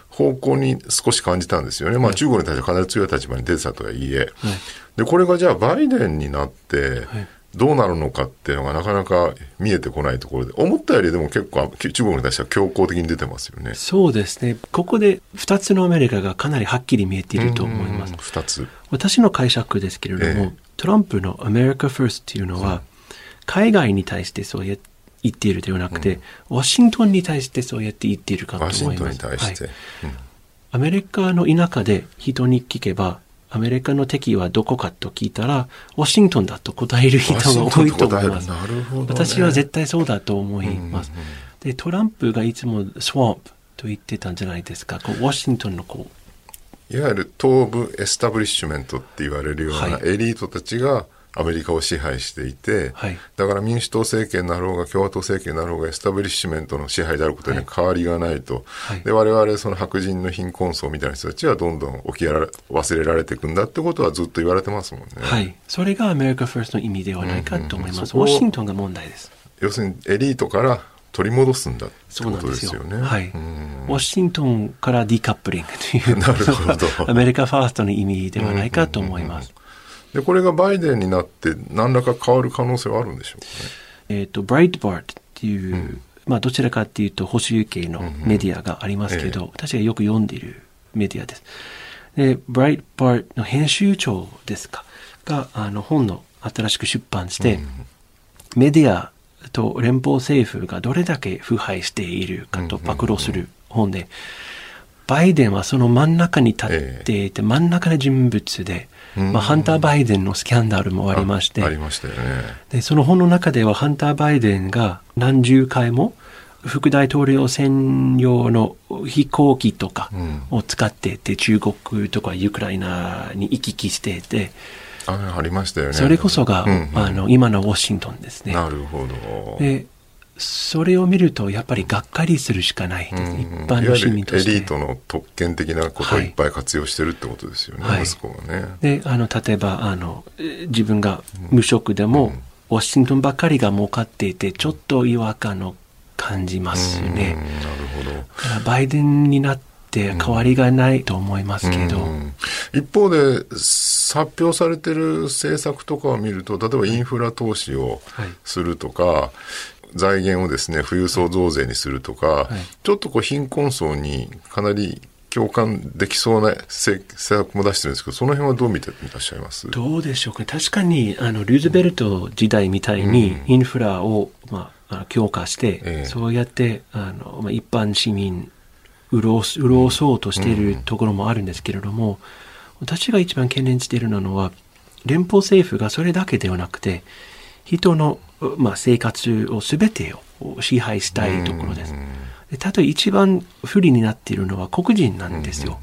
方向に少し感じたんですよね。まあ中国に対してかなり強い立場に出てたとはいえ。はい、で、これがじゃあバイデンになって、どうなるのかっていうのがなかなか見えてこないところで、思ったよりでも結構中国に対しては強硬的に出てますよね。そうですね。ここで2つのアメリカがかなりはっきり見えていると思います。2つ。私の解釈ですけれども、えトランプのアメリカファーストっていうのは、海外に対してそう言っているではなくて、うん、ワシントンに対してそうやって言っているかと思います。ワシントンに対して。はいうん、アメリカの田舎で人に聞けば、アメリカの敵はどこかと聞いたら、ワシントンだと答える人が多いと思います。ね、私は絶対そうだと思います。うんうんうん、で、トランプがいつもスワンプと言ってたんじゃないですか。こうワシントンのこう。いわゆる東部エスタブリッシュメントって言われるようなエリートたちがアメリカを支配していて、はい、だから民主党政権なろうが共和党政権なろうがエスタブリッシュメントの支配であることに変わりがないと、はい、で我々その白人の貧困層みたいな人たちはどんどん起きやら忘れられていくんだってことはずっと言われてますもんね。はい、それがアメリカファーストの意味ではないかと思います。うんうん、ワシントンが問題です。要するにエリートから取り戻すんだってことですよね。はい。ワシントンからディカップリングという なるほど アメリカファーストの意味ではないかと思います。うんうんうんで、これがバイデンになって何らか変わる可能性はあるんでしょうかね。えっ、と、ブライトバートっていう、うん、まあどちらかっていうと保守系のメディアがありますけど、うんうん、私がよく読んでいるメディアです。で、ブライトバートの編集長ですか、があの本の新しく出版して、うん、メディアと連邦政府がどれだけ腐敗しているかと暴露する本で、バイデンはその真ん中に立っていて、真ん中の人物で、まあ、ハンター・バイデンのスキャンダルもありまして、ありましたよね。で、その本の中ではハンター・バイデンが何十回も副大統領専用の飛行機とかを使っていて、中国とかウクライナに行き来していて、あありましたよね。それこそが、うんうん、あの、今のウォシントンですね。なるほど。で、それを見ると、やっぱりがっかりするしかないです、うん、一般の市民として。エリートの特権的なことをいっぱい活用してるってことですよね、はい、息子がね。で、あの、例えば、あの、自分が無職でも、ウォシントンばかりが儲かっていて、ちょっと違和感を感じますね。なるほど。バイデンになって変わりがないと思いますけど。一方で、発表されてる政策とかを見ると、例えばインフラ投資をするとか、はい、財源をですね、富裕層増税にするとか、はい、ちょっとこう貧困層にかなり共感できそうな政策も出してるんですけど、その辺はどう見ていらっしゃいます？どうでしょうか？確かに、あの、ルーズベルト時代みたいにインフラを、まあ、強化して、ええ、そうやって、あの、まあ、一般市民、潤潤そうとしているところもあるんですけれども、うん私が一番懸念しているのは、連邦政府がそれだけではなくて、人の、まあ、生活を全てを支配したいところです。でたとえ一番不利になっているのは黒人なんですよ。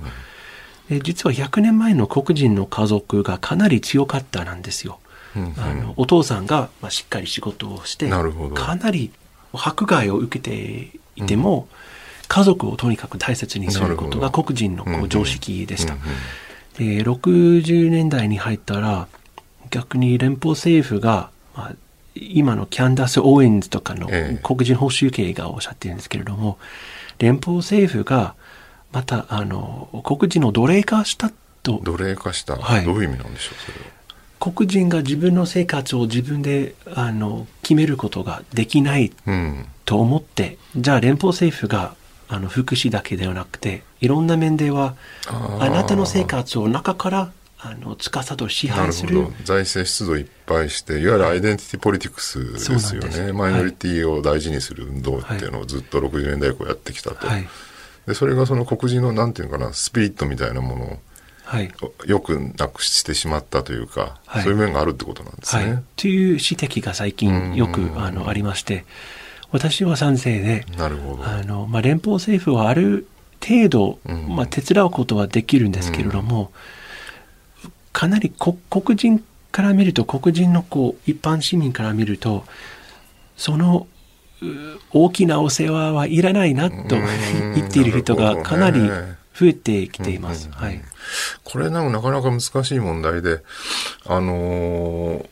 で実は100年前の黒人の家族がかなり強かったなんですよ。あのお父さんが、まあ、しっかり仕事をして、かなり迫害を受けていても、家族をとにかく大切にすることが黒人のこう常識でした。で、60年代に入ったら、逆に連邦政府が、まあ、今のキャンダス・オーエンズとかの黒人報酬系がおっしゃってるんですけれども、ええ、連邦政府が、また、あの、黒人を奴隷化したと。奴隷化した、はい、どういう意味なんでしょう、それは。黒人が自分の生活を自分であの決めることができないと思って、うん、じゃあ連邦政府があの福祉だけではなくていろんな面ではあなたの生活を中からあの司と支配する財政出動いっぱいしていわゆるアイデンティティポリティクスですよねマイノリティを大事にする運動っていうのをずっと60年代以降やってきたと、はい、でそれがその黒人のなんていうかなスピリットみたいなものをはい、よくなくしてしまったというか、そういう面があるってことなんですね。はい、という指摘が最近よくあのありまして、私は賛成で、なるほどあのまあ、連邦政府はある程度、まあ、手伝うことはできるんですけれども、うん、かなり黒人から見ると黒人のこう一般市民から見るとその大きなお世話はいらないなと言っている人がかなり増えてきています。はい、これなかなか難しい問題で、あのー、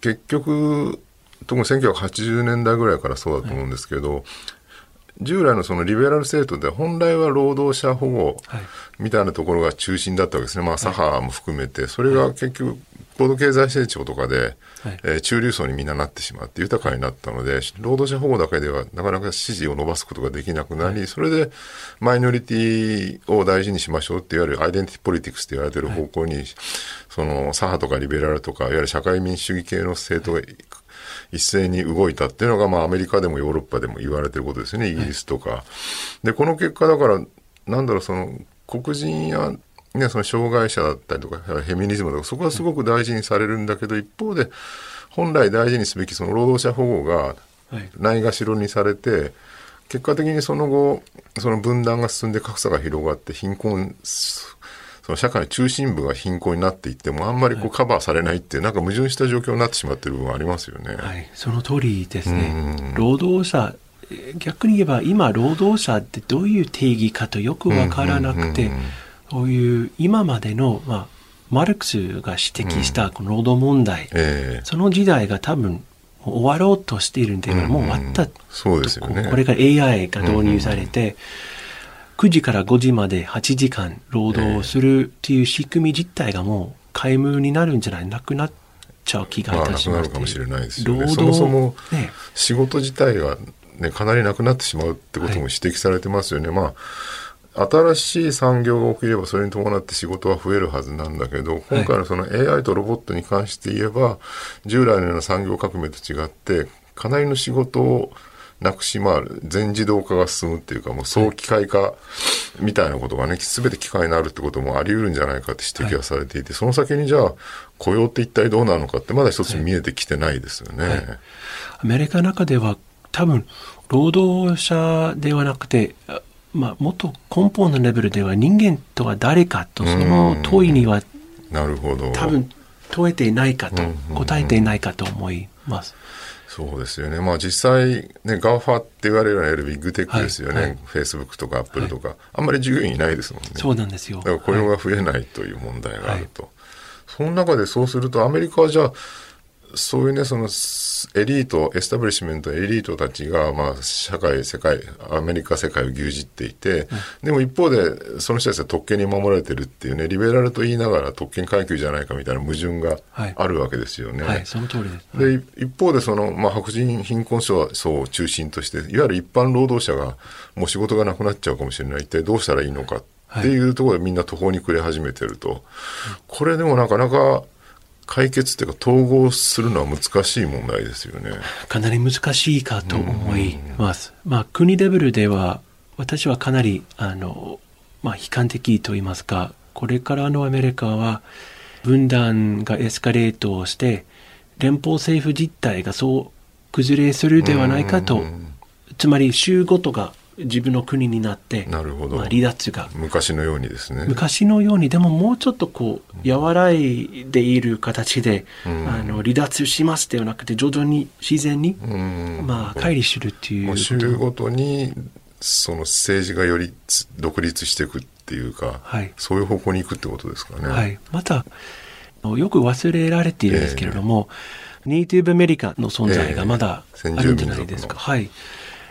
結局特に1980年代ぐらいからそうだと思うんですけど、はい、従来のそのリベラル政党で本来は労働者保護みたいなところが中心だったわけですね、まあ、左派も含めて、それが結局、高度経済成長とかで、はい、えー、中流層にみんななってしまって豊かになったので、労働者保護だけではなかなか支持を伸ばすことができなくなり、はい、それでマイノリティを大事にしましょうっていわゆるアイデンティティポリティクスって言われてる方向に、はい、その左派とかリベラルとか、いわゆる社会民主主義系の政党が一斉に動いたっていうのが、まあ、アメリカでもヨーロッパでも言われてることですね、イギリスとか。はい、で、この結果だから、なんだろう、その、黒人や、ね、その障害者だったりとか、フェミニズムとか、そこはすごく大事にされるんだけど、一方で、本来大事にすべきその労働者保護がないがしろにされて、結果的にその後、その分断が進んで格差が広がって貧困その社会の中心部が貧困になっていっても、あんまりこうカバーされないっていう、なんか矛盾した状況になってしまっている部分ありますよね。はい、その通りですね。労働者、逆に言えば今、労働者ってどういう定義かとよくわからなくて、そういう今までの、まあ、マルクスが指摘したこの労働問題、うんえ。ー、その時代が多分終わろうとしているんで、もう終わった、そうですよね。これから AI が導入されて、うんうん9時から5時まで8時間労働するっていう仕組み自体がもう皆無になるんじゃない？なくなっちゃう気がいたします、まあ、なくなるかもしれないですよね。そもそも仕事自体が、ね、かなりなくなってしまうってことも指摘されてますよね。はい、まあ新しい産業が起きればそれに伴って仕事は増えるはずなんだけど、今回のその AI とロボットに関して言えば、従来のような産業革命と違って、かなりの仕事をなくし、まあ、全自動化が進むっていうか、もう早期械化みたいなことがね、すべて機械になるってこともあり得るんじゃないかって指摘はされていて、はい、その先にじゃあ、雇用って一体どうなのかって、まだ一つ見えてきてないですよね。はい。はい、アメリカの中では、多分、労働者ではなくて、まあ、もっと根本のレベルでは人間とは誰かと、その問いには、なるほど。多分、問えていないかと、答えていないかと思います。そうですよね。まあ実際、ね、 GAFA って言われるようなビッグテックですよね。フェイスブックとかアップルとか、はい、あんまり従業員いないですもんね。そうなんですよ。だから雇用が増えないという問題があると。はい、その中でそうすると、アメリカはじゃあ、そういうね、その、エリート、エスタブリッシュメント、エリートたちが、まあ、社会、世界、アメリカ世界を牛耳っていて、うん、でも一方で、その人たちは特権に守られてるっていうね、リベラルと言いながら特権階級じゃないかみたいな矛盾があるわけですよね。はい、はい、その通りです。で、一方で、その、まあ、白人貧困層を中心として、いわゆる一般労働者が、もう仕事がなくなっちゃうかもしれない。一体どうしたらいいのかっていうところでみんな途方に暮れ始めてると。これでもなかなか、解決っていうか統合するのは難しい問題ですよね。かなり難しいかと思います。まあ国レベルでは私はかなりあの、まあ、悲観的と言いますかこれからのアメリカは分断がエスカレートして連邦政府実態がそう崩れするではないかとつまり州ごとが自分の国になって、なるほど。まあ、離脱が。昔のようにですね。昔のように、でももうちょっとこう、和らいでいる形で、うん、あの、離脱しますではなくて、徐々に自然に、うん、まあ、乖離するっていう。州ごとに、その政治がより独立していくっていうか、はい、そういう方向に行くってことですかね。はい。また、よく忘れられているんですけれども、えー、ネイティブアメリカの存在がまだあるんじゃないですか。えー、はい。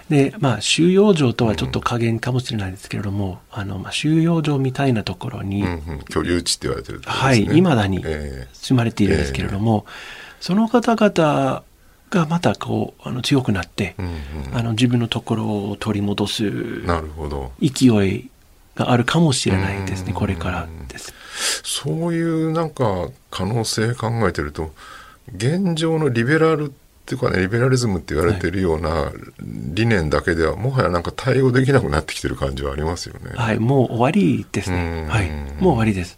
で、まあ、収容所とはちょっと加減かもしれないですけれども、うん、あの、まあ、収容所みたいなところに、うんうん、居留地って言われてる、ね、はい、未だに住まれているんですけれども、えー、その方々がまたこう、あの、強くなって、うんうん、あの、自分のところを取り戻す、なるほど。勢いがあるかもしれないですね、これからです。そういうなんか可能性考えてると、現状のリベラルっていうかね、リベラリズムって言われてるような理念だけでは、もはやなんか対応できなくなってきてる感じはありますよね。はい、もう終わりですね。はい、もう終わりです。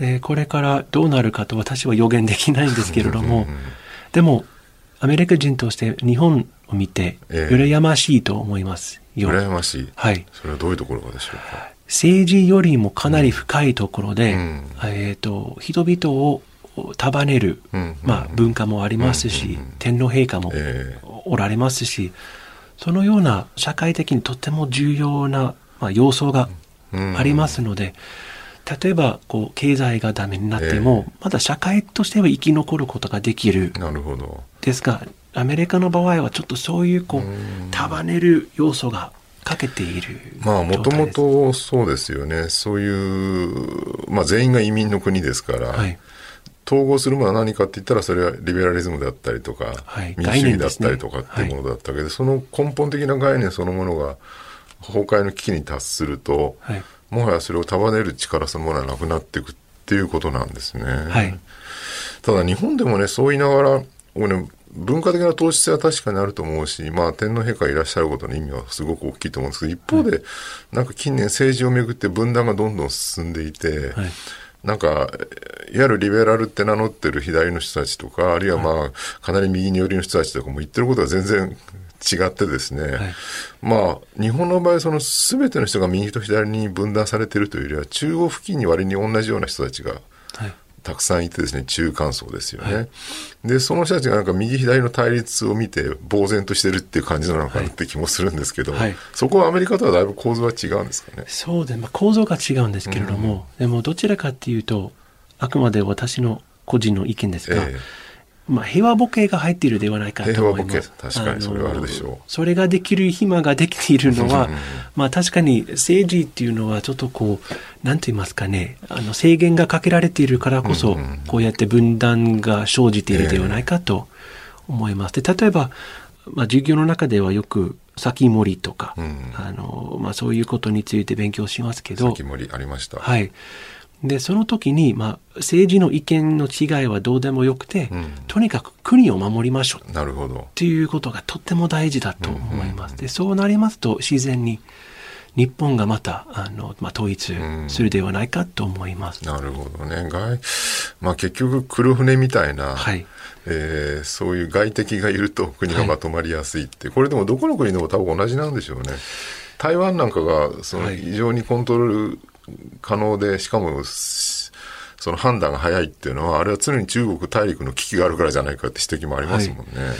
えー、これからどうなるかと私は予言できないんですけれども、でも、アメリカ人として日本を見て、羨ましいと思いますよ。羨ましいはい。それはどういうところかでしょうか？政治よりもかなり深いところで、うん、えっ、ー、と、人々を束ねる、まあ、文化もありますし、天皇陛下もおられますし、そのような社会的にとっても重要な、まあ、要素がありますので、例えばこう経済がダメになっても、まだ社会としては生き残ることができる。なるほど。ですが、アメリカの場合はちょっとそういうこう束ねる要素がかけているまあもともとそうですよね。そういう、まあ、全員が移民の国ですから、はい、統合するものは何かって言ったらそれはリベラリズムだったりとか、はい、民主主義だったりとかっていうものだったわけで、ね。はい、その根本的な概念そのものが崩壊の危機に達すると、はい、もはやそれを束ねる力そのものはなくなっていくっていうことなんですね。ただ日本でもねそう言いながら僕ね文化的な糖質は確かにあると思うし、まあ、天皇陛下いらっしゃることの意味はすごく大きいと思うんですけど、一方で、なんか近年政治をめぐって分断がどんどん進んでいて、はいなんか、いわゆるリベラルって名乗ってる左の人たちとか、あるいはまあ、かなり右に寄りの人たちとかも言ってることは全然違ってですね、はい、まあ、日本の場合、その全ての人が右と左に分断されているというよりは、中央付近に割に同じような人たちがたくさんいてですね、中間層ですよね。はい、で、その人たちがなんか右左の対立を見て呆然としてるっていう感じなのかなって気もするんですけど、はい、そこはアメリカとはだいぶ構造は違うんですかね。そうで、まあ、構造が違うんですけれども、うん、でもどちらかっていうと、あくまで私の個人の意見ですが、えーまあ、平和ボケが入っているではないかと思います。確かにそれはあるでしょう。それができる暇ができているのは、まあ確かに政治っていうのはちょっとこう、なんて言いますかね、あの制限がかけられているからこそ、こうやって分断が生じているではないかと思います。で、例えば、まあ授業の中ではよく、先森とか、うん、あの、まあそういうことについて勉強しますけど。先森ありました。はい。で、その時に、まあ、政治の意見の違いはどうでもよくて、うん、とにかく国を守りましょう。なるほど。っていうことがとっても大事だと思います。で、そうなりますと、自然に、日本がまたあの、まあ、統一するではないかと思います。なるほどね。外まあ、結局黒船みたいな、はいえー、そういう外敵がいると国がまとまりやすいって、はい、これでもどこの国でも多分同じなんでしょうね。台湾なんかがその非常にコントロール可能で、しかもその判断が早いっていうのは、あれは常に中国大陸の危機があるからじゃないかって指摘もありますもんね。はい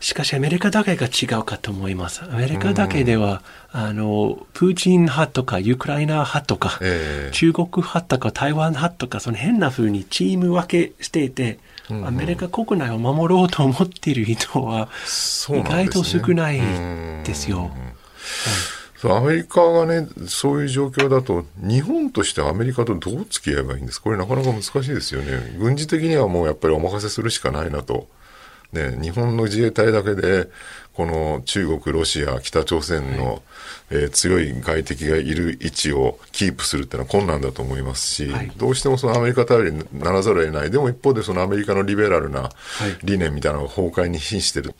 しかしアメリカだけが違うかと思います。アメリカだけでは、あの、プーチン派とか、ウクライナ派とか、えー、中国派とか、台湾派とか、その変な風にチーム分けしていて、アメリカ国内を守ろうと思っている人は、意外と少ないですよ。そうアメリカがね、そういう状況だと、日本としてアメリカとどう付き合えばいいんです？これなかなか難しいですよね。軍事的にはもうやっぱりお任せするしかないなと。ね、日本の自衛隊だけで、この中国、ロシア、北朝鮮の、はい、えー、強い外敵がいる位置をキープするっていうのは困難だと思いますし、はい、どうしてもそのアメリカ頼りにならざるを得ない。でも一方でそのアメリカのリベラルな理念みたいなのが崩壊に瀕してる。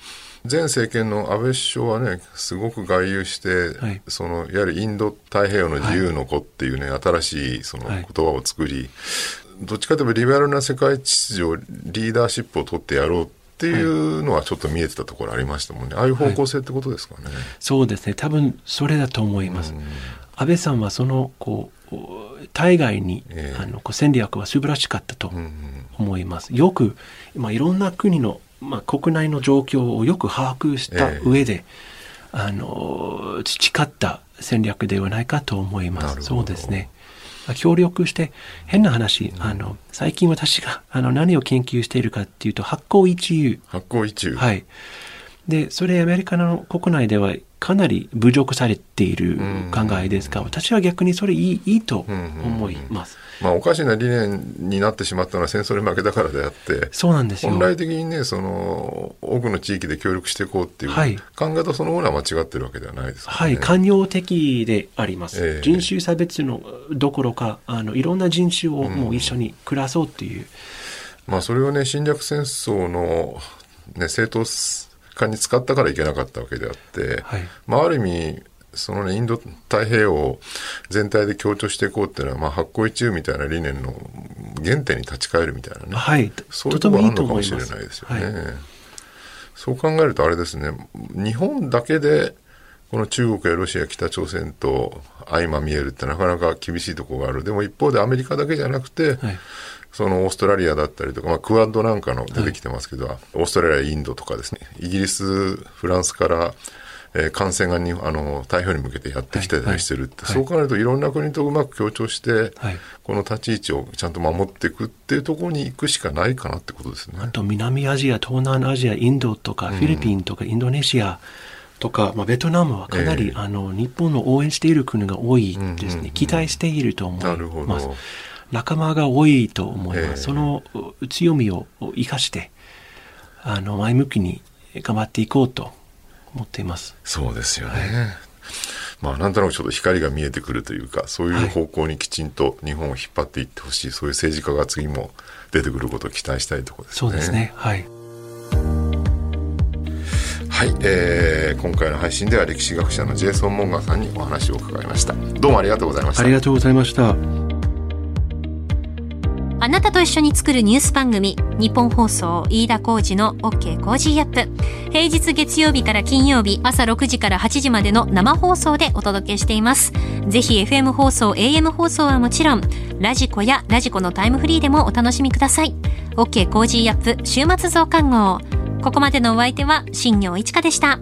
前政権の安倍首相はね、すごく外遊して、はい、その、やはりインド太平洋の自由の子っていうね、新しいその言葉を作り、どっちかというとリベラルな世界秩序、リーダーシップを取ってやろうっていうのはちょっと見えてたところありましたもんね。ああいう方向性ってことですかね。はい、そうですね。多分それだと思います。安倍さんはその、こう、対外に、えー、あのこう戦略は素晴らしかったと思います。よく、まあ、いろんな国の、まあ、国内の状況をよく把握した上で、えー、あの培った戦略ではないかと思います。そうですね。協力して、変な話、あの、最近私が、あの、何を研究しているかっていうと、発酵一遊。発酵一遊。はい。で、それアメリカの国内ではかなり侮辱されている考えですが、私は逆にそれいいいいと思います。まあ、おかしな理念になってしまったのは戦争に負けたからであって、そうなんですよ。本来的にね、その多くの地域で協力していこうっていう、はい、考え方そのものは間違ってるわけではないです、ね、はい、寛容的であります。えー、人種差別のどころか、あのいろんな人種をもう一緒に暮らそうっていう。うん、まあ、それをね、侵略戦争の、ね、正当化に使ったからいけなかったわけであって、はい、まあ、ある意味、そのね、インド太平洋全体で強調していこうっていうのは、まあ、発酵一遊みたいな理念の原点に立ち返るみたいなね。はい。そういうところあるのかもしれないですよね。はい、そう考えるとあれですね、日本だけで、この中国やロシア、北朝鮮と相まみえるってなかなか厳しいところがある。でも一方でアメリカだけじゃなくて、はいそのオーストラリアだったりとか、まあ、クワッドなんかの出てきてますけど、はい、オーストラリア、インドとかですね、イギリス、フランスから、えー、感染がにあの台風に向けてやってきてたりしてるって、はい。はい、そう考えるといろんな国とうまく協調して、この立ち位置をちゃんと守っていくっていうところに行くしかないかなってことですね。あと南アジア、東南アジア、インドとか、フィリピンとか、インドネシア、とか、まあ、ベトナムはかなり、えー、あの日本の応援している国が多いですね、期待していると思います。仲間が多いと思います。えー、その強みを生かして、あの、前向きに頑張っていこうと思っています。そうですよね。はい、まあ、なんとなくちょっと光が見えてくるというか、そういう方向にきちんと日本を引っ張っていってほしい、はい、そういう政治家が次も出てくることを期待したいところですね。そうですね。はい。はい、えー、今回の配信では歴史学者のジェイソン・モーガンさんにお話を伺いましたどうもありがとうございましたありがとうございましたあなたと一緒に作るニュース番組、ニッポン放送飯田浩司の OK Cozy up。平日月曜日から金曜日朝6時から8時までの生放送でお届けしています。ぜひ FM 放送、AM 放送はもちろん、ラジコやラジコのタイムフリーでもお楽しみください。OK Cozy up 週末増刊号。ここまでのお相手は新行市佳でした。